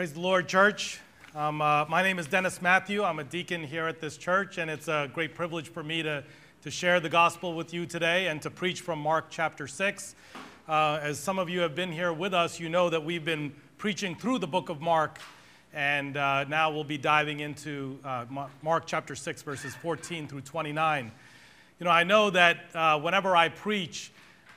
Praise the Lord, church. Um, uh, my name is Dennis Matthew. I'm a deacon here at this church, and it's a great privilege for me to, to share the gospel with you today and to preach from Mark chapter 6. Uh, as some of you have been here with us, you know that we've been preaching through the book of Mark, and uh, now we'll be diving into uh, Mark chapter 6, verses 14 through 29. You know, I know that uh, whenever I preach,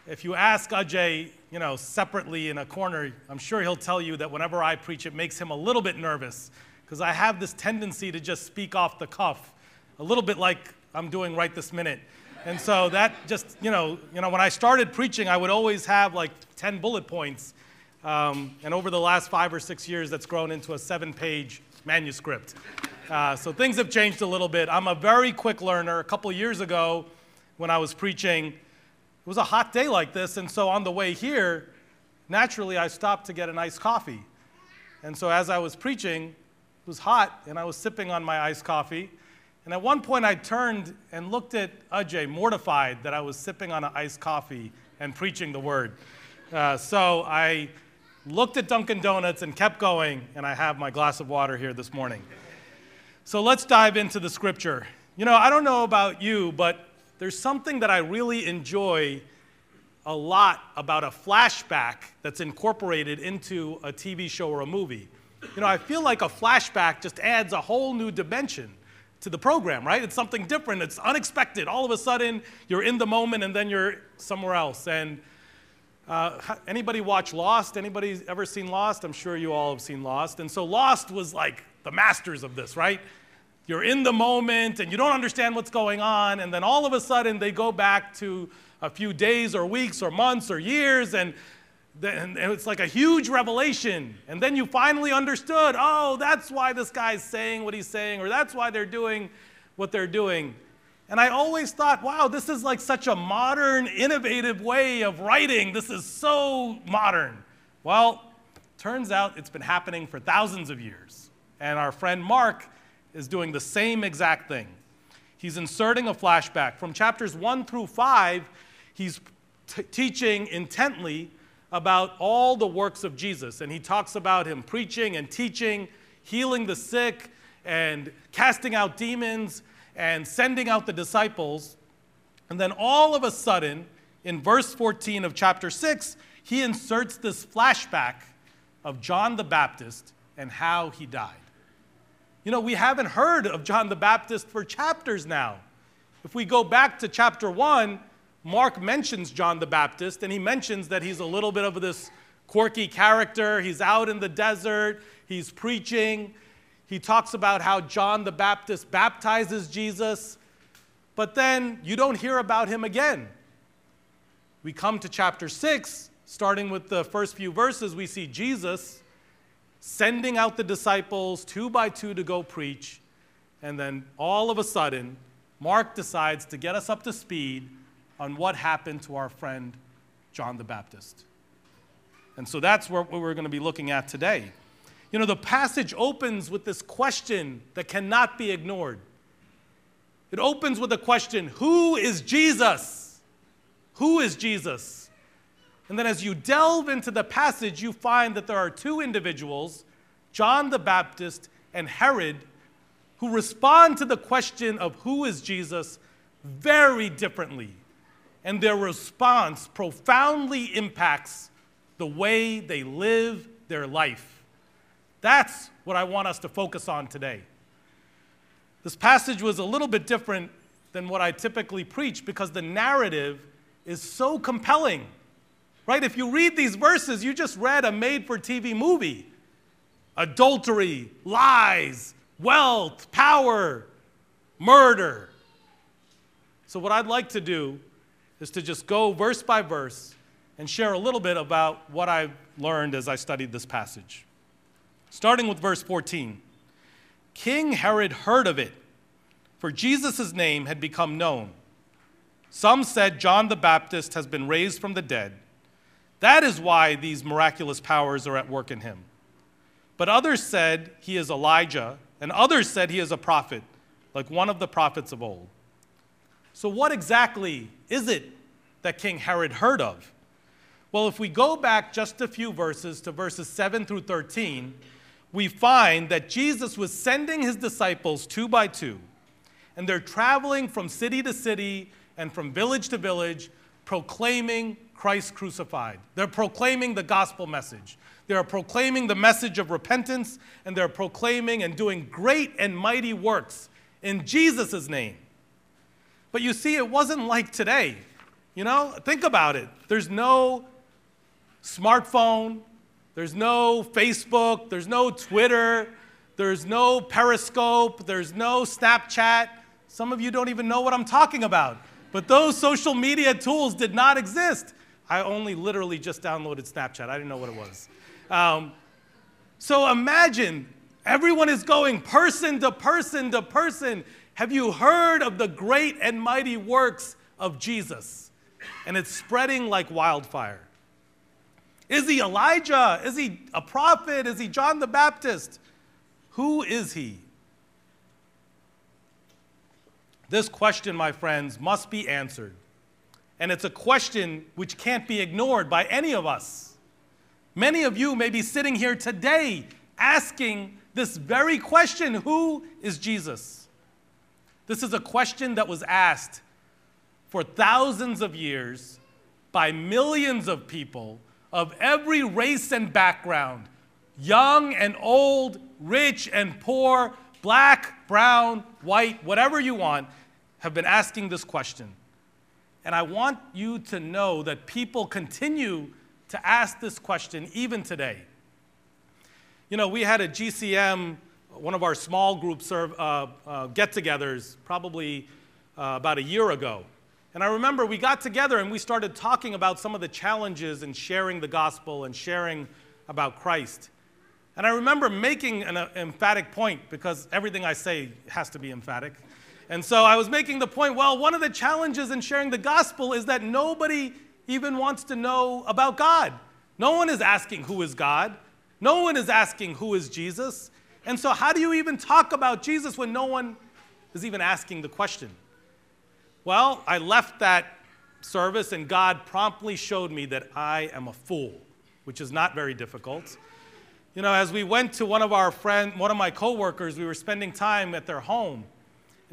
if you ask Ajay, you know, separately in a corner, I'm sure he'll tell you that whenever I preach, it makes him a little bit nervous because I have this tendency to just speak off the cuff, a little bit like I'm doing right this minute. And so that just, you know, you know, when I started preaching, I would always have like 10 bullet points. Um, and over the last five or six years, that's grown into a seven page manuscript. Uh, so things have changed a little bit. I'm a very quick learner. A couple years ago, when I was preaching, it was a hot day like this, and so on the way here, naturally I stopped to get an iced coffee. And so as I was preaching, it was hot, and I was sipping on my iced coffee. And at one point, I turned and looked at Ajay, mortified that I was sipping on an iced coffee and preaching the word. Uh, so I looked at Dunkin' Donuts and kept going, and I have my glass of water here this morning. So let's dive into the scripture. You know, I don't know about you, but there's something that I really enjoy a lot about a flashback that's incorporated into a TV show or a movie. You know, I feel like a flashback just adds a whole new dimension to the program, right? It's something different, it's unexpected. All of a sudden, you're in the moment and then you're somewhere else. And uh, anybody watch Lost? Anybody ever seen Lost? I'm sure you all have seen Lost. And so Lost was like the masters of this, right? You're in the moment and you don't understand what's going on, and then all of a sudden they go back to a few days or weeks or months or years, and, and it's like a huge revelation. And then you finally understood oh, that's why this guy's saying what he's saying, or that's why they're doing what they're doing. And I always thought, wow, this is like such a modern, innovative way of writing. This is so modern. Well, turns out it's been happening for thousands of years. And our friend Mark is doing the same exact thing. He's inserting a flashback. From chapters 1 through 5, he's t- teaching intently about all the works of Jesus. And he talks about him preaching and teaching, healing the sick, and casting out demons, and sending out the disciples. And then all of a sudden, in verse 14 of chapter 6, he inserts this flashback of John the Baptist and how he died. You know, we haven't heard of John the Baptist for chapters now. If we go back to chapter 1, Mark mentions John the Baptist, and he mentions that he's a little bit of this quirky character. He's out in the desert, he's preaching. He talks about how John the Baptist baptizes Jesus, but then you don't hear about him again. We come to chapter 6, starting with the first few verses, we see Jesus sending out the disciples two by two to go preach. And then all of a sudden, Mark decides to get us up to speed on what happened to our friend John the Baptist. And so that's what we're going to be looking at today. You know, the passage opens with this question that cannot be ignored. It opens with a question Who is Jesus? Who is Jesus? And then as you delve into the passage, you find that there are two individuals, John the Baptist and Herod, who respond to the question of who is Jesus very differently. And their response profoundly impacts the way they live their life. That's what I want us to focus on today. This passage was a little bit different than what I typically preach because the narrative is so compelling. Right? If you read these verses, you just read a made for TV movie adultery, lies, wealth, power, murder. So, what I'd like to do is to just go verse by verse and share a little bit about what I've learned as I studied this passage. Starting with verse 14 King Herod heard of it, for Jesus' name had become known. Some said John the Baptist has been raised from the dead that is why these miraculous powers are at work in him. But others said he is Elijah, and others said he is a prophet, like one of the prophets of old. So, what exactly is it that King Herod heard of? Well, if we go back just a few verses to verses 7 through 13, we find that Jesus was sending his disciples two by two, and they're traveling from city to city and from village to village, proclaiming Christ crucified. They're proclaiming the gospel message. They are proclaiming the message of repentance, and they're proclaiming and doing great and mighty works in Jesus' name. But you see, it wasn't like today. You know, think about it. There's no smartphone, there's no Facebook, there's no Twitter, there's no Periscope, there's no Snapchat. Some of you don't even know what I'm talking about. But those social media tools did not exist. I only literally just downloaded Snapchat. I didn't know what it was. Um, so imagine everyone is going person to person to person. Have you heard of the great and mighty works of Jesus? And it's spreading like wildfire. Is he Elijah? Is he a prophet? Is he John the Baptist? Who is he? This question, my friends, must be answered. And it's a question which can't be ignored by any of us. Many of you may be sitting here today asking this very question Who is Jesus? This is a question that was asked for thousands of years by millions of people of every race and background young and old, rich and poor, black, brown, white, whatever you want have been asking this question. And I want you to know that people continue to ask this question even today. You know, we had a GCM, one of our small group uh, uh, get togethers, probably uh, about a year ago. And I remember we got together and we started talking about some of the challenges in sharing the gospel and sharing about Christ. And I remember making an uh, emphatic point because everything I say has to be emphatic. And so I was making the point well, one of the challenges in sharing the gospel is that nobody even wants to know about God. No one is asking who is God, no one is asking who is Jesus. And so, how do you even talk about Jesus when no one is even asking the question? Well, I left that service, and God promptly showed me that I am a fool, which is not very difficult. You know, as we went to one of our friend, one of my coworkers, we were spending time at their home,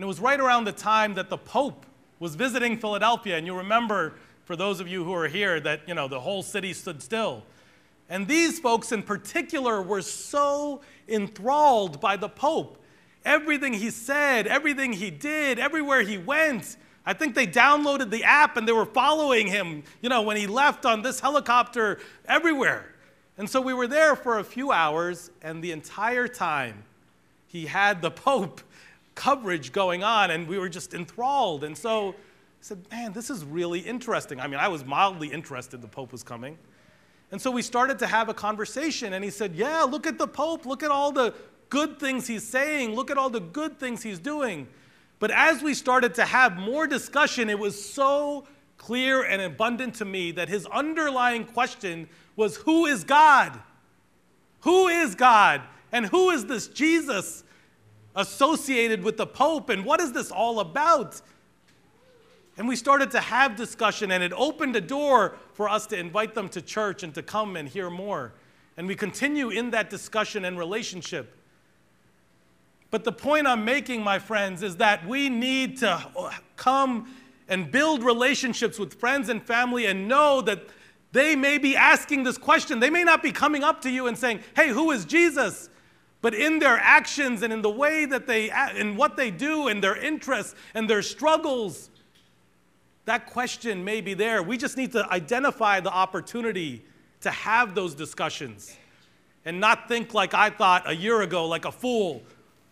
and it was right around the time that the Pope was visiting Philadelphia. And you remember, for those of you who are here, that you know the whole city stood still. And these folks in particular were so enthralled by the Pope. Everything he said, everything he did, everywhere he went. I think they downloaded the app and they were following him, you know, when he left on this helicopter everywhere. And so we were there for a few hours, and the entire time he had the Pope coverage going on, and we were just enthralled. And so I said, Man, this is really interesting. I mean, I was mildly interested the Pope was coming. And so we started to have a conversation, and he said, Yeah, look at the Pope. Look at all the good things he's saying. Look at all the good things he's doing. But as we started to have more discussion, it was so clear and abundant to me that his underlying question was Who is God? Who is God? And who is this Jesus associated with the Pope, and what is this all about? And we started to have discussion, and it opened a door for us to invite them to church and to come and hear more. And we continue in that discussion and relationship. But the point I'm making, my friends, is that we need to uh, come and build relationships with friends and family and know that they may be asking this question. They may not be coming up to you and saying, Hey, who is Jesus? But in their actions and in the way that they, in what they do and their interests and their struggles, that question may be there. We just need to identify the opportunity to have those discussions and not think like I thought a year ago, like a fool.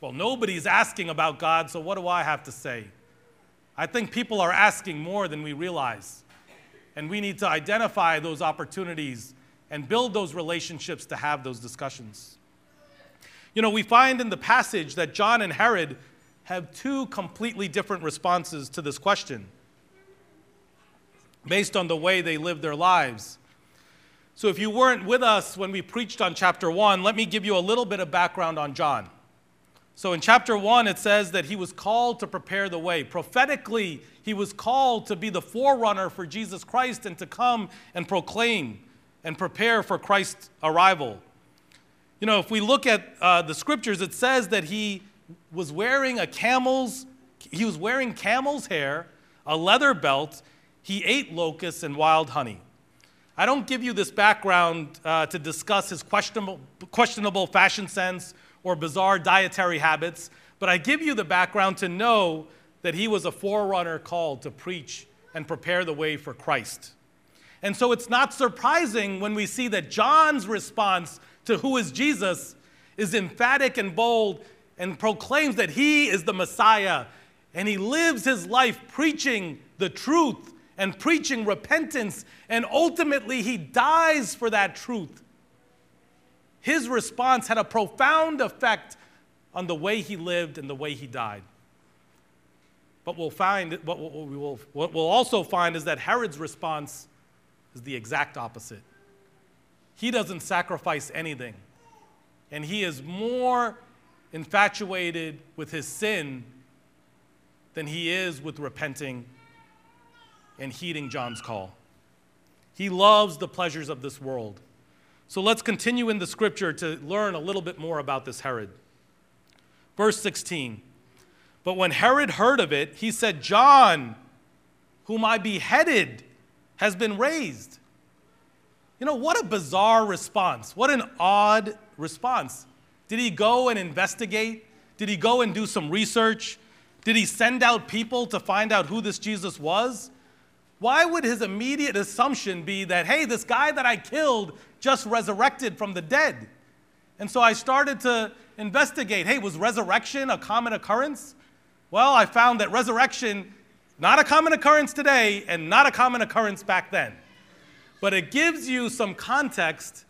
Well, nobody's asking about God, so what do I have to say? I think people are asking more than we realize. And we need to identify those opportunities and build those relationships to have those discussions. You know, we find in the passage that John and Herod have two completely different responses to this question based on the way they live their lives. So, if you weren't with us when we preached on chapter one, let me give you a little bit of background on John. So, in chapter one, it says that he was called to prepare the way. Prophetically, he was called to be the forerunner for Jesus Christ and to come and proclaim and prepare for Christ's arrival. You know, if we look at uh, the scriptures, it says that he was wearing a camel's, he was wearing camel's hair, a leather belt, he ate locusts and wild honey. I don't give you this background uh, to discuss his questionable, questionable fashion sense or bizarre dietary habits, but I give you the background to know that he was a forerunner called to preach and prepare the way for Christ. And so it's not surprising when we see that John's response to who is Jesus is emphatic and bold and proclaims that he is the Messiah. And he lives his life preaching the truth and preaching repentance. And ultimately, he dies for that truth. His response had a profound effect on the way he lived and the way he died. But we'll find, what, we will, what we'll also find is that Herod's response is the exact opposite. He doesn't sacrifice anything, and he is more infatuated with his sin than he is with repenting and heeding John's call. He loves the pleasures of this world. So let's continue in the scripture to learn a little bit more about this Herod. Verse 16 But when Herod heard of it, he said, John, whom I beheaded, has been raised. You know, what a bizarre response. What an odd response. Did he go and investigate? Did he go and do some research? Did he send out people to find out who this Jesus was? Why would his immediate assumption be that, hey, this guy that I killed just resurrected from the dead? And so I started to investigate hey, was resurrection a common occurrence? Well, I found that resurrection, not a common occurrence today and not a common occurrence back then. But it gives you some context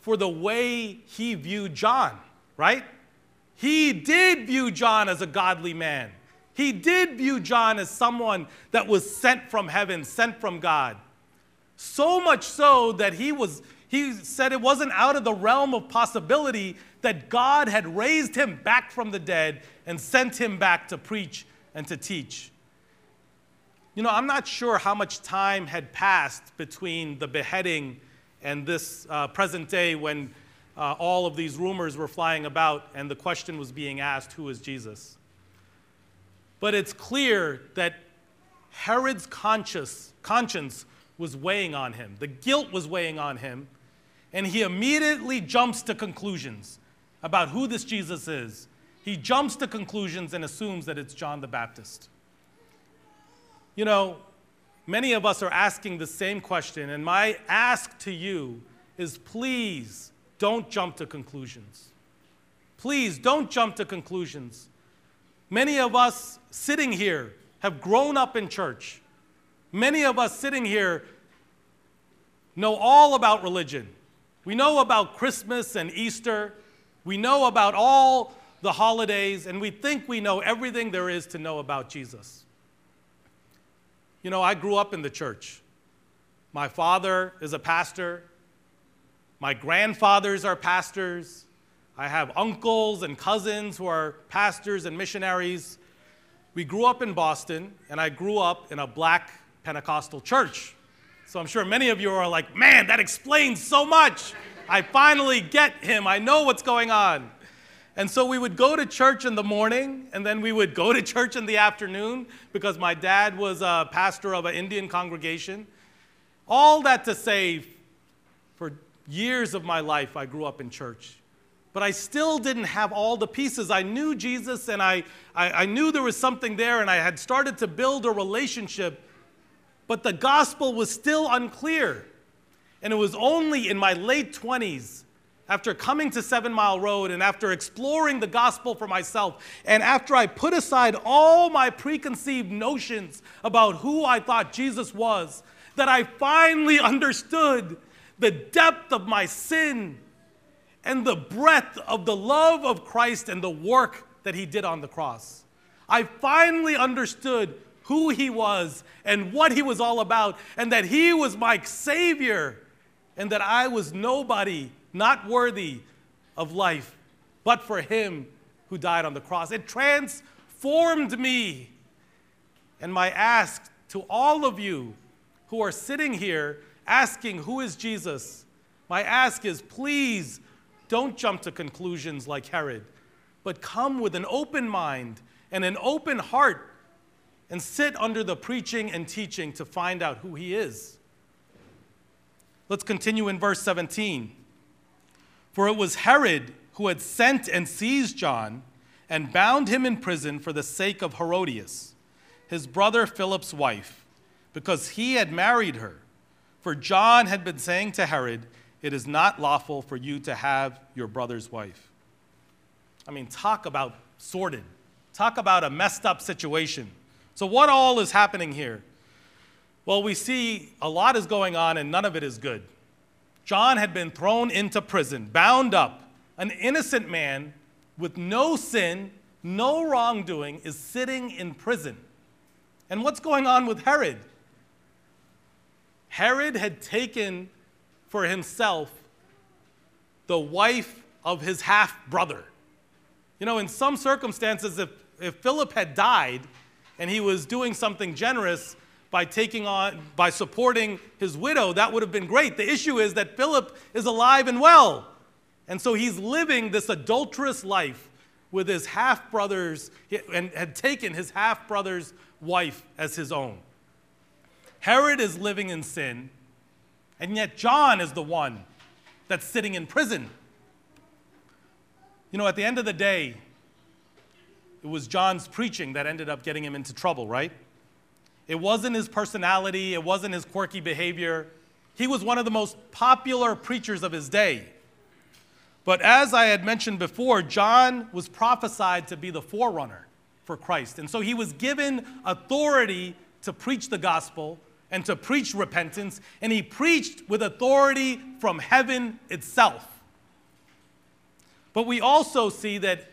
for the way he viewed John, right? He did view John as a godly man. He did view John as someone that was sent from heaven, sent from God. So much so that he was he said it wasn't out of the realm of possibility that God had raised him back from the dead and sent him back to preach and to teach. You know, I'm not sure how much time had passed between the beheading and this uh, present day when uh, all of these rumors were flying about and the question was being asked who is Jesus? But it's clear that Herod's conscience, conscience was weighing on him. The guilt was weighing on him. And he immediately jumps to conclusions about who this Jesus is. He jumps to conclusions and assumes that it's John the Baptist. You know, many of us are asking the same question, and my ask to you is please don't jump to conclusions. Please don't jump to conclusions. Many of us sitting here have grown up in church. Many of us sitting here know all about religion. We know about Christmas and Easter. We know about all the holidays, and we think we know everything there is to know about Jesus. You know, I grew up in the church. My father is a pastor. My grandfathers are pastors. I have uncles and cousins who are pastors and missionaries. We grew up in Boston, and I grew up in a black Pentecostal church. So I'm sure many of you are like, man, that explains so much. I finally get him. I know what's going on. And so we would go to church in the morning, and then we would go to church in the afternoon because my dad was a pastor of an Indian congregation. All that to say, for years of my life, I grew up in church but I still didn't have all the pieces. I knew Jesus and I, I, I, knew there was something there and I had started to build a relationship, but the gospel was still unclear. And it was only in my late 20s, after coming to Seven Mile Road and after exploring the gospel for myself, and after I put aside all my preconceived notions about who I thought Jesus was, that I finally understood the depth of my sin and the breadth of the love of Christ and the work that he did on the cross. I finally understood who he was and what he was all about, and that he was my Savior, and that I was nobody, not worthy of life, but for him who died on the cross. It transformed me. And my ask to all of you who are sitting here asking, Who is Jesus? My ask is please Don't jump to conclusions like Herod, but come with an open mind and an open heart and sit under the preaching and teaching to find out who he is. Let's continue in verse 17. For it was Herod who had sent and seized John and bound him in prison for the sake of Herodias, his brother Philip's wife, because he had married her. For John had been saying to Herod, It is not lawful for you to have your brother's wife. I mean, talk about sordid. Talk about a messed up situation. So, what all is happening here? Well, we see a lot is going on and none of it is good. John had been thrown into prison, bound up. An innocent man with no sin, no wrongdoing, is sitting in prison. And what's going on with Herod? Herod had taken for himself the wife of his half brother. You know, in some circumstances, if, if Philip had died and he was doing something generous by taking on, by supporting his widow, that would have been great. The issue is that Philip is alive and well. And so he's living this adulterous life with his half brothers and had taken his half brother's wife as his own. Herod is living in sin, and yet John is the one that's sitting in prison. You know, at the end of the day, it was John's preaching that ended up getting him into trouble, right? It wasn't his personality, it wasn't his quirky behavior. He was one of the most popular preachers of his day. But as I had mentioned before, John was prophesied to be the forerunner for Christ. And so he was given authority to preach the gospel and to preach repentance, and he preached with authority from heaven itself. But we also see that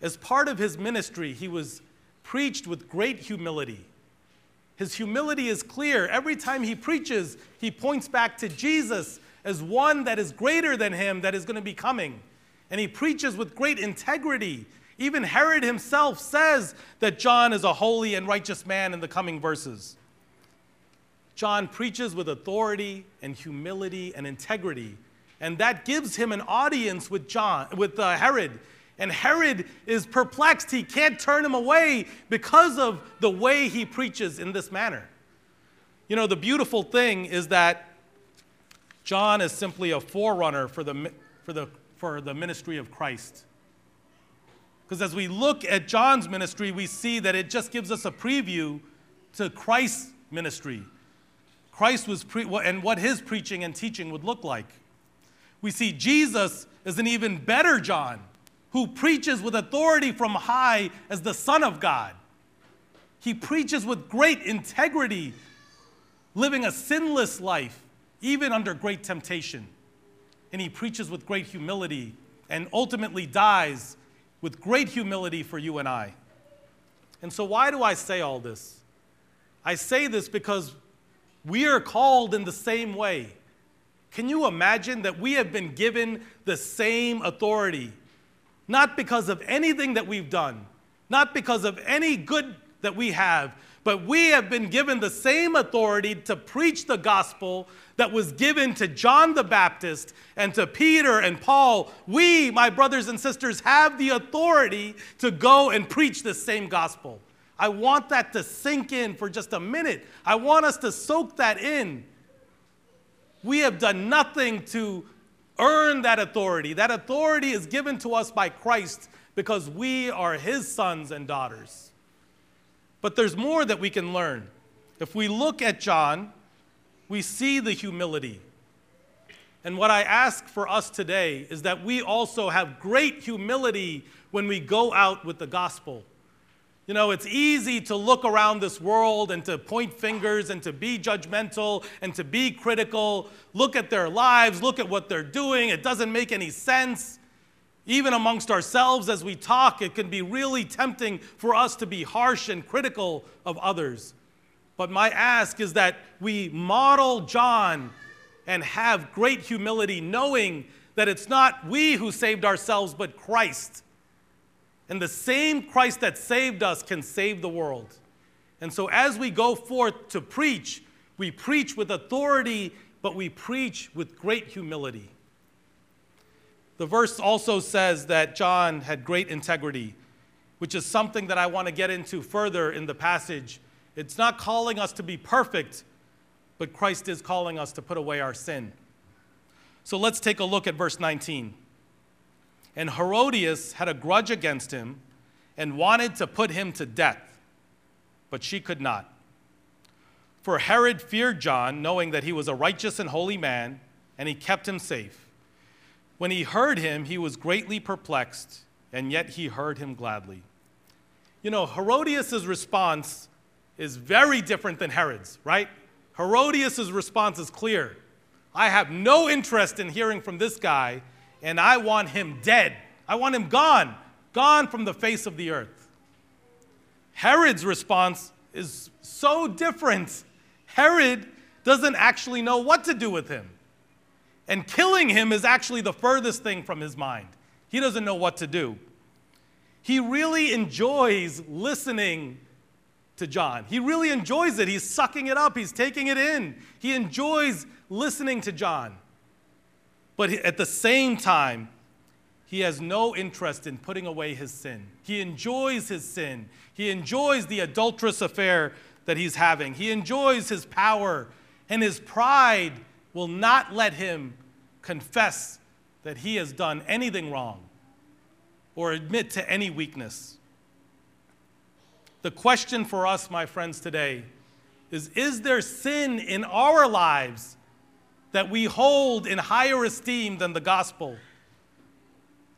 as part of his ministry, he was preached with great humility. His humility is clear. Every time he preaches, he points back to Jesus as one that is greater than him that is going to be coming. And he preaches with great integrity. Even Herod himself says that John is a holy and righteous man in the coming verses. John preaches with authority and humility and integrity, and that gives him an audience with John with uh, Herod. And Herod is perplexed. He can't turn him away because of the way he preaches in this manner. You know, the beautiful thing is that John is simply a forerunner for the, for the, for the ministry of Christ. Because as we look at John's ministry, we see that it just gives us a preview to Christ's ministry. Christ was, pre- and what his preaching and teaching would look like. We see Jesus as an even better John who preaches with authority from high as the Son of God. He preaches with great integrity, living a sinless life even under great temptation. And he preaches with great humility and ultimately dies with great humility for you and I. And so, why do I say all this? I say this because we are called in the same way. Can you imagine that we have been given the same authority? Not because of anything that we've done, not because of any good that we have, but we have been given the same authority to preach the gospel that was given to John the Baptist and to Peter and Paul. We, my brothers and sisters, have the authority to go and preach the same gospel. I want that to sink in for just a minute. I want us to soak that in. We have done nothing to earn that authority. That authority is given to us by Christ because we are his sons and daughters. But there's more that we can learn. If we look at John, we see the humility. And what I ask for us today is that we also have great humility when we go out with the gospel. You know, it's easy to look around this world and to point fingers and to be judgmental and to be critical. Look at their lives, look at what they're doing. It doesn't make any sense. Even amongst ourselves, as we talk, it can be really tempting for us to be harsh and critical of others. But my ask is that we model John and have great humility, knowing that it's not we who saved ourselves, but Christ. And the same Christ that saved us can save the world. And so, as we go forth to preach, we preach with authority, but we preach with great humility. The verse also says that John had great integrity, which is something that I want to get into further in the passage. It's not calling us to be perfect, but Christ is calling us to put away our sin. So let's take a look at verse 19. And Herodias had a grudge against him and wanted to put him to death, but she could not. For Herod feared John, knowing that he was a righteous and holy man, and he kept him safe. When he heard him, he was greatly perplexed, and yet he heard him gladly. You know, Herodias' response is very different than Herod's, right? Herodias' response is clear. I have no interest in hearing from this guy, and I want him dead. I want him gone, gone from the face of the earth. Herod's response is so different. Herod doesn't actually know what to do with him. And killing him is actually the furthest thing from his mind. He doesn't know what to do. He really enjoys listening to John. He really enjoys it. He's sucking it up, he's taking it in. He enjoys listening to John. But at the same time, he has no interest in putting away his sin. He enjoys his sin. He enjoys the adulterous affair that he's having. He enjoys his power, and his pride will not let him confess that he has done anything wrong or admit to any weakness. The question for us, my friends, today is Is there sin in our lives that we hold in higher esteem than the gospel?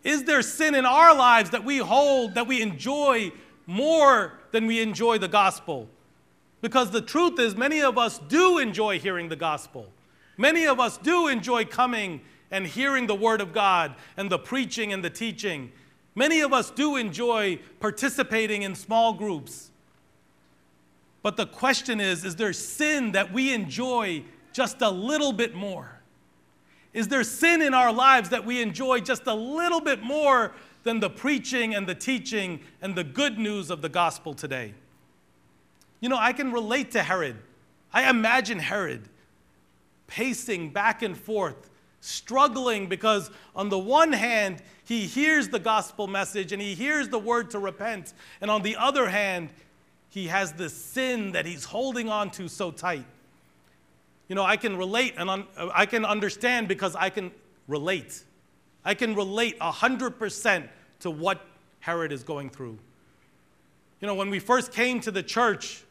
Is there sin in our lives that we hold, that we enjoy more than we enjoy the gospel? Because the truth is, many of us do enjoy hearing the gospel. Many of us do enjoy coming and hearing the word of God and the preaching and the teaching. Many of us do enjoy participating in small groups. But the question is is there sin that we enjoy just a little bit more? Is there sin in our lives that we enjoy just a little bit more than the preaching and the teaching and the good news of the gospel today? You know, I can relate to Herod. I imagine Herod pacing back and forth, struggling because, on the one hand, he hears the gospel message and he hears the word to repent, and on the other hand, he has this sin that he's holding on to so tight. You know, I can relate and un- I can understand because I can relate. I can relate 100% to what Herod is going through. You know, when we first came to the church,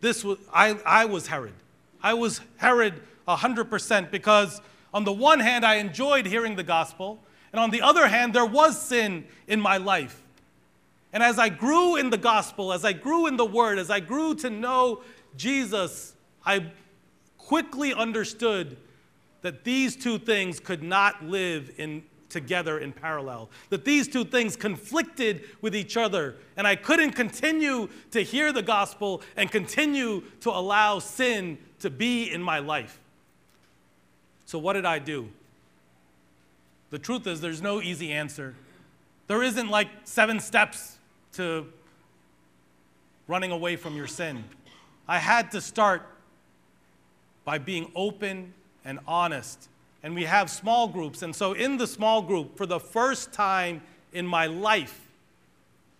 this was, I, I was Herod. I was Herod 100% because, on the one hand, I enjoyed hearing the gospel, and on the other hand, there was sin in my life. And as I grew in the gospel, as I grew in the word, as I grew to know Jesus, I quickly understood that these two things could not live in together in parallel. That these two things conflicted with each other. And I couldn't continue to hear the gospel and continue to allow sin to be in my life. So, what did I do? The truth is, there's no easy answer. There isn't like seven steps to running away from your sin. I had to start by being open and honest and we have small groups. And so, in the small group, for the first time in my life,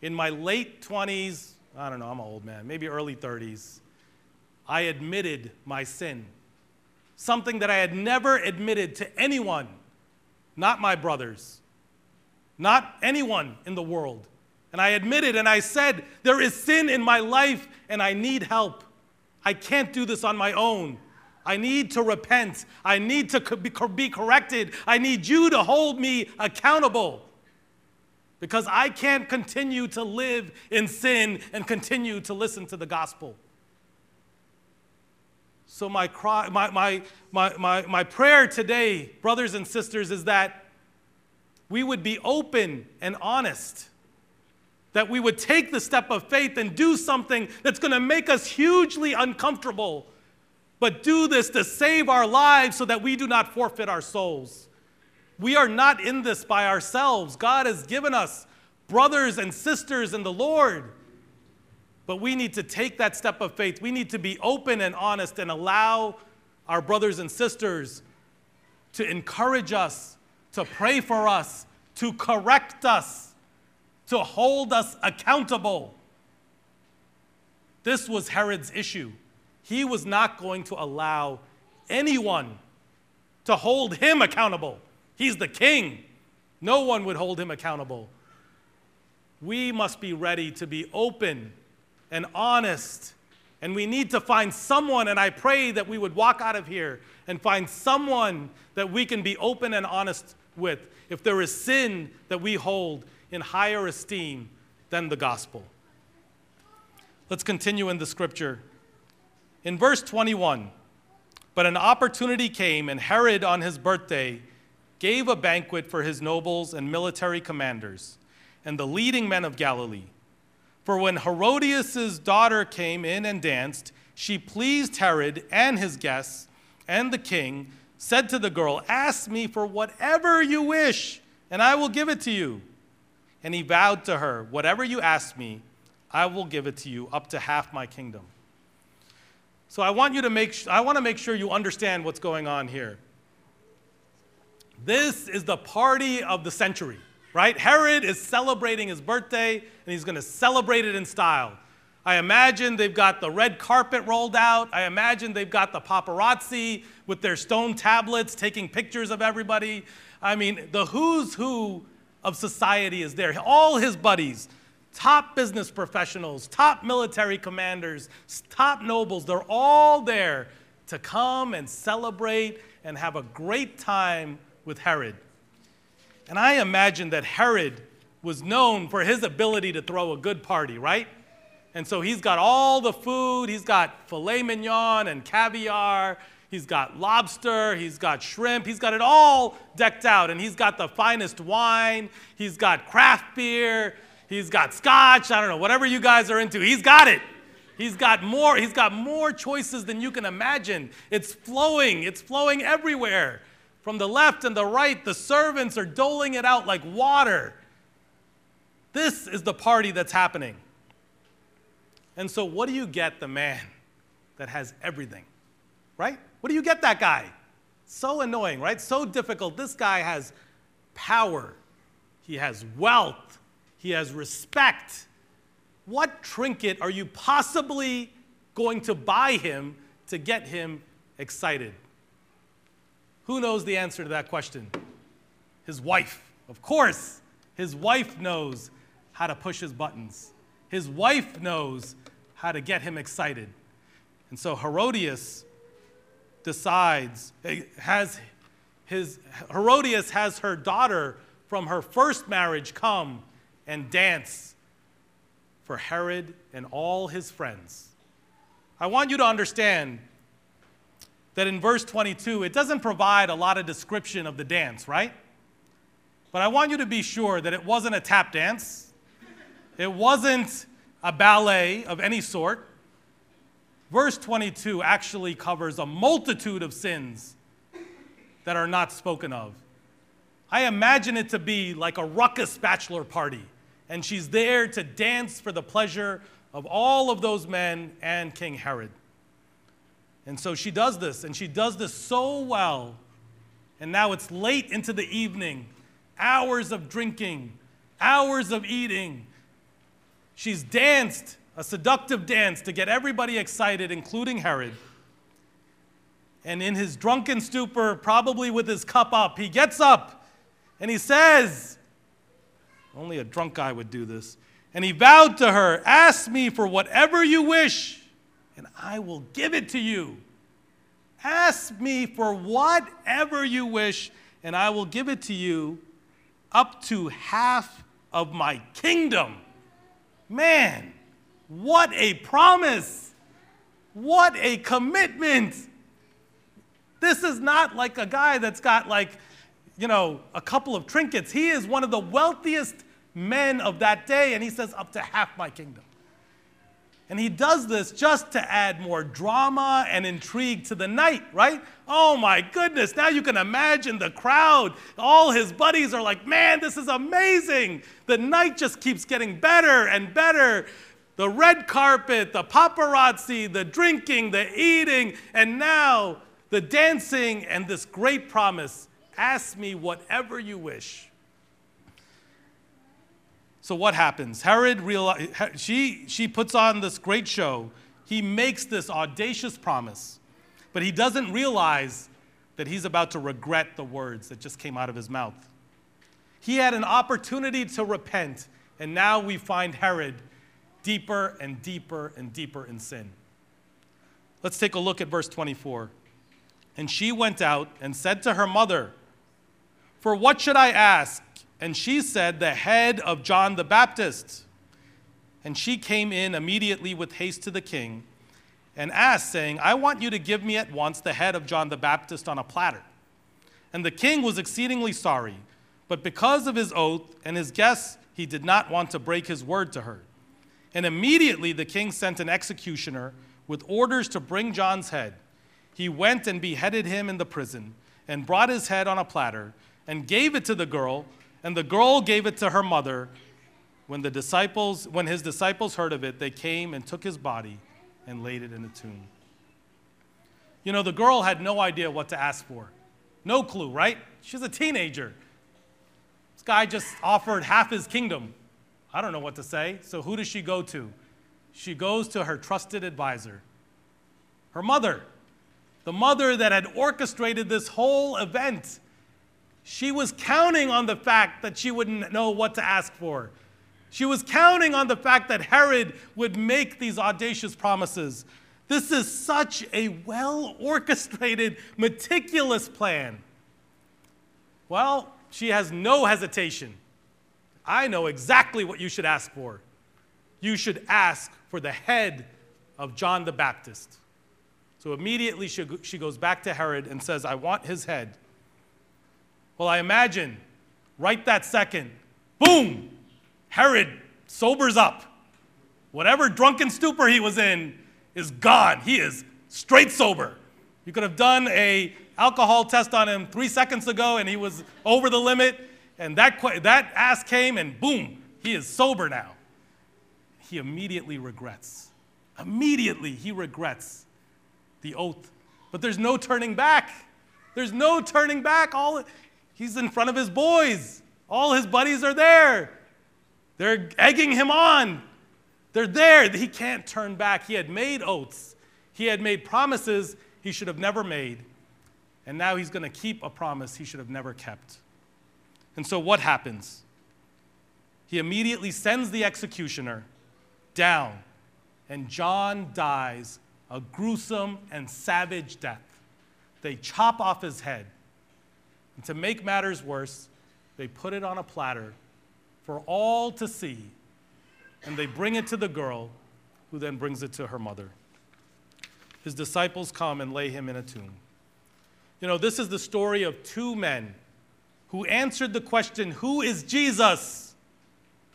in my late 20s, I don't know, I'm an old man, maybe early 30s, I admitted my sin. Something that I had never admitted to anyone, not my brothers, not anyone in the world. And I admitted and I said, There is sin in my life and I need help. I can't do this on my own. I need to repent. I need to be corrected. I need you to hold me accountable because I can't continue to live in sin and continue to listen to the gospel. So, my, cry, my, my, my, my, my prayer today, brothers and sisters, is that we would be open and honest. That we would take the step of faith and do something that's going to make us hugely uncomfortable but do this to save our lives so that we do not forfeit our souls. We are not in this by ourselves. God has given us brothers and sisters in the Lord. But we need to take that step of faith. We need to be open and honest and allow our brothers and sisters to encourage us, to pray for us, to correct us, to hold us accountable. This was Herod's issue. He was not going to allow anyone to hold him accountable. He's the king. No one would hold him accountable. We must be ready to be open and honest. And we need to find someone, and I pray that we would walk out of here and find someone that we can be open and honest with if there is sin that we hold in higher esteem than the gospel. Let's continue in the scripture. In verse 21, but an opportunity came, and Herod on his birthday gave a banquet for his nobles and military commanders and the leading men of Galilee. For when Herodias' daughter came in and danced, she pleased Herod and his guests, and the king said to the girl, Ask me for whatever you wish, and I will give it to you. And he vowed to her, Whatever you ask me, I will give it to you, up to half my kingdom. So I want you to make I want to make sure you understand what's going on here. This is the party of the century, right? Herod is celebrating his birthday and he's going to celebrate it in style. I imagine they've got the red carpet rolled out. I imagine they've got the paparazzi with their stone tablets taking pictures of everybody. I mean, the who's who of society is there. All his buddies, top business professionals, top military commanders, top nobles, they're all there to come and celebrate and have a great time with Herod. And I imagine that Herod was known for his ability to throw a good party, right? And so he's got all the food. He's got filet mignon and caviar. He's got lobster. He's got shrimp. He's got it all decked out. And he's got the finest wine. He's got craft beer. He's got scotch. I don't know, whatever you guys are into. He's got it. He's got more. He's got more choices than you can imagine. It's flowing. It's flowing everywhere. From the left and the right, the servants are doling it out like water. This is the party that's happening. And so, what do you get the man that has everything? Right? What do you get that guy? So annoying, right? So difficult. This guy has power, he has wealth, he has respect. What trinket are you possibly going to buy him to get him excited? Who knows the answer to that question? His wife. Of course, his wife knows how to push his buttons. His wife knows how to get him excited. And so Herodias decides, eh, has his, Herodias has her daughter from her first marriage come and dance for Herod and all his friends. I want you to understand that in verse 22, it doesn't provide a lot of description of the dance, right? But I want you to be sure that it wasn't a tap dance, it wasn't a ballet of any sort. Verse 22 actually covers a multitude of sins that are not spoken of. I imagine it to be like a ruckus bachelor party, and she's there to dance for the pleasure of all of those men and King Herod. And so she does this, and she does this so well. And now it's late into the evening, hours of drinking, hours of eating. She's danced a seductive dance to get everybody excited, including Herod. And in his drunken stupor, probably with his cup up, he gets up and he says, Only a drunk guy would do this. And he vowed to her, Ask me for whatever you wish and I will give it to you. Ask me for whatever you wish, and I will give it to you up to half of my kingdom. Man, what a promise! What a commitment! This is not like a guy that's got like, you know, a couple of trinkets. He is one of the wealthiest men of that day, and he says, up to half my kingdom. And he does this just to add more drama and intrigue to the night, right? Oh my goodness, now you can imagine the crowd. All his buddies are like, man, this is amazing. The night just keeps getting better and better. The red carpet, the paparazzi, the drinking, the eating, and now the dancing and this great promise Ask me whatever you wish. So what happens? Herod realize, she, she puts on this great show. He makes this audacious promise, but he doesn't realize that he's about to regret the words that just came out of his mouth. He had an opportunity to repent, and now we find Herod deeper and deeper and deeper in sin. Let's take a look at verse 24. And she went out and said to her mother, For what should I ask? And she said, The head of John the Baptist. And she came in immediately with haste to the king and asked, saying, I want you to give me at once the head of John the Baptist on a platter. And the king was exceedingly sorry, but because of his oath and his guests, he did not want to break his word to her. And immediately the king sent an executioner with orders to bring John's head. He went and beheaded him in the prison, and brought his head on a platter, and gave it to the girl and the girl gave it to her mother. When the disciples, when his disciples heard of it, they came and took his body and laid it in a tomb. You know, the girl had no idea what to ask for. No clue, right? She's a teenager. This guy just offered half his kingdom. I don't know what to say. So who does she go to? She goes to her trusted advisor, her mother, the mother that had orchestrated this whole event. She was counting on the fact that she wouldn't know what to ask for. She was counting on the fact that Herod would make these audacious promises. This is such a well orchestrated, meticulous plan. Well, she has no hesitation. I know exactly what you should ask for. You should ask for the head of John the Baptist. So immediately she, goes back to Herod and says, I want his head. Well, I imagine right that second, boom, Herod sobers up. Whatever drunken stupor he was in is gone. He is straight sober. You could have done a alcohol test on him three seconds ago and he was over the limit, and that, that ass came and boom, he is sober now. He immediately regrets. Immediately he regrets the oath. But there's no turning back. There's no turning back. All He's in front of his boys. All his buddies are there. They're egging him on. They're there. He can't turn back. He had made oaths, he had made promises he should have never made. And now he's going to keep a promise he should have never kept. And so what happens? He immediately sends the executioner down, and John dies a gruesome and savage death. They chop off his head. And to make matters worse, they put it on a platter for all to see, and they bring it to the girl, who then brings it to her mother. His disciples come and lay him in a tomb. You know, this is the story of two men who answered the question, Who is Jesus?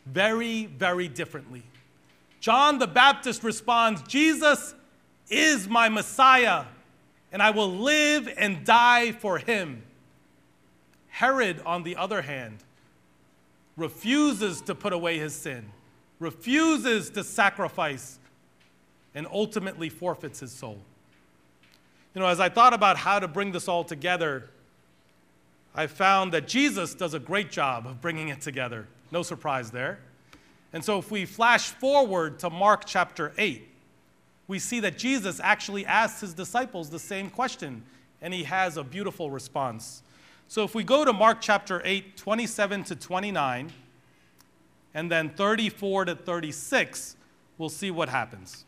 very, very differently. John the Baptist responds, Jesus is my Messiah, and I will live and die for him. Herod, on the other hand, refuses to put away his sin, refuses to sacrifice, and ultimately forfeits his soul. You know, as I thought about how to bring this all together, I found that Jesus does a great job of bringing it together. No surprise there. And so if we flash forward to Mark chapter 8, we see that Jesus actually asks his disciples the same question, and he has a beautiful response. So if we go to Mark chapter 8, 27 to 29, and then 34 to 36, we'll see what happens.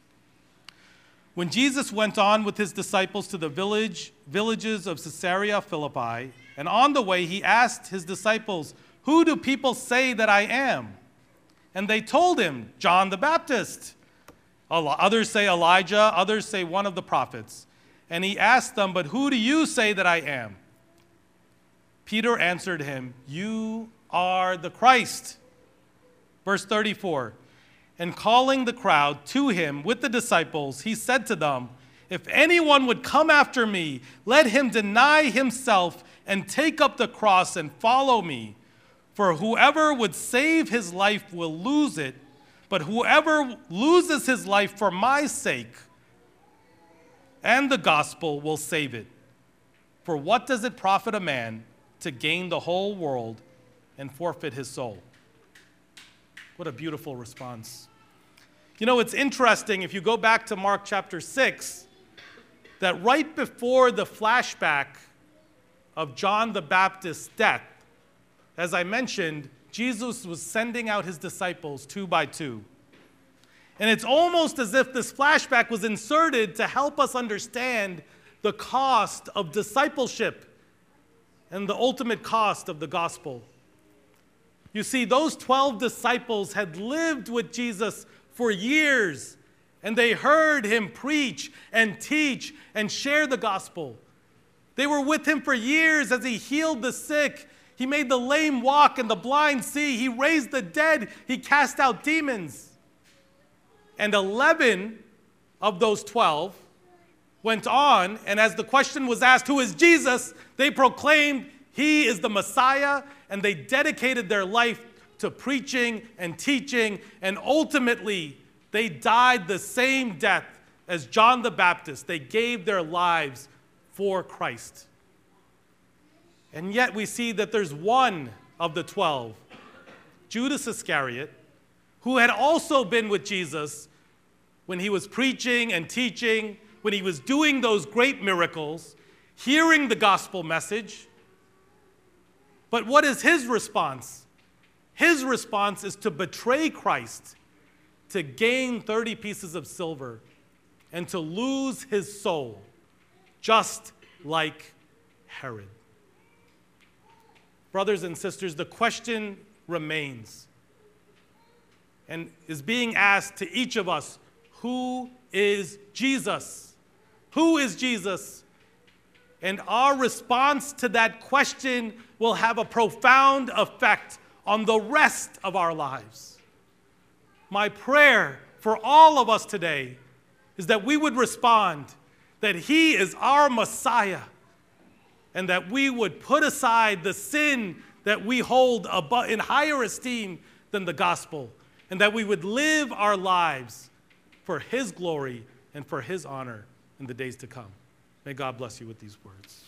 When Jesus went on with his disciples to the village, villages of Caesarea Philippi, and on the way he asked his disciples, Who do people say that I am? And they told him, John the Baptist. Others say Elijah, others say one of the prophets. And he asked them, But who do you say that I am? Peter answered him, You are the Christ. Verse 34 And calling the crowd to him with the disciples, he said to them, If anyone would come after me, let him deny himself and take up the cross and follow me. For whoever would save his life will lose it, but whoever loses his life for my sake and the gospel will save it. For what does it profit a man? To gain the whole world and forfeit his soul? What a beautiful response. You know, it's interesting if you go back to Mark chapter 6, that right before the flashback of John the Baptist's death, as I mentioned, Jesus was sending out his disciples two by two. And it's almost as if this flashback was inserted to help us understand the cost of discipleship and the ultimate cost of the gospel. You see, those 12 disciples had lived with Jesus for years, and they heard him preach and teach and share the gospel. They were with him for years as he healed the sick. He made the lame walk and the blind see. He raised the dead. He cast out demons. And 11 of those 12 went on, and as the question was asked, Who is Jesus? they proclaimed, He is the Messiah, and they dedicated their life to preaching and teaching, and ultimately, they died the same death as John the Baptist. They gave their lives for Christ. And yet, we see that there's one of the 12, Judas Iscariot, who had also been with Jesus when he was preaching and teaching, when he was doing those great miracles, hearing the gospel message. But what is his response? His response is to betray Christ, to gain 30 pieces of silver, and to lose his soul, just like Herod. Brothers and sisters, the question remains and is being asked to each of us who is Jesus? Who is Jesus? And our response to that question will have a profound effect on the rest of our lives. My prayer for all of us today is that we would respond that He is our Messiah and that we would put aside the sin that we hold in higher esteem than the gospel and that we would live our lives for His glory and for His honor in the days to come. May God bless you with these words.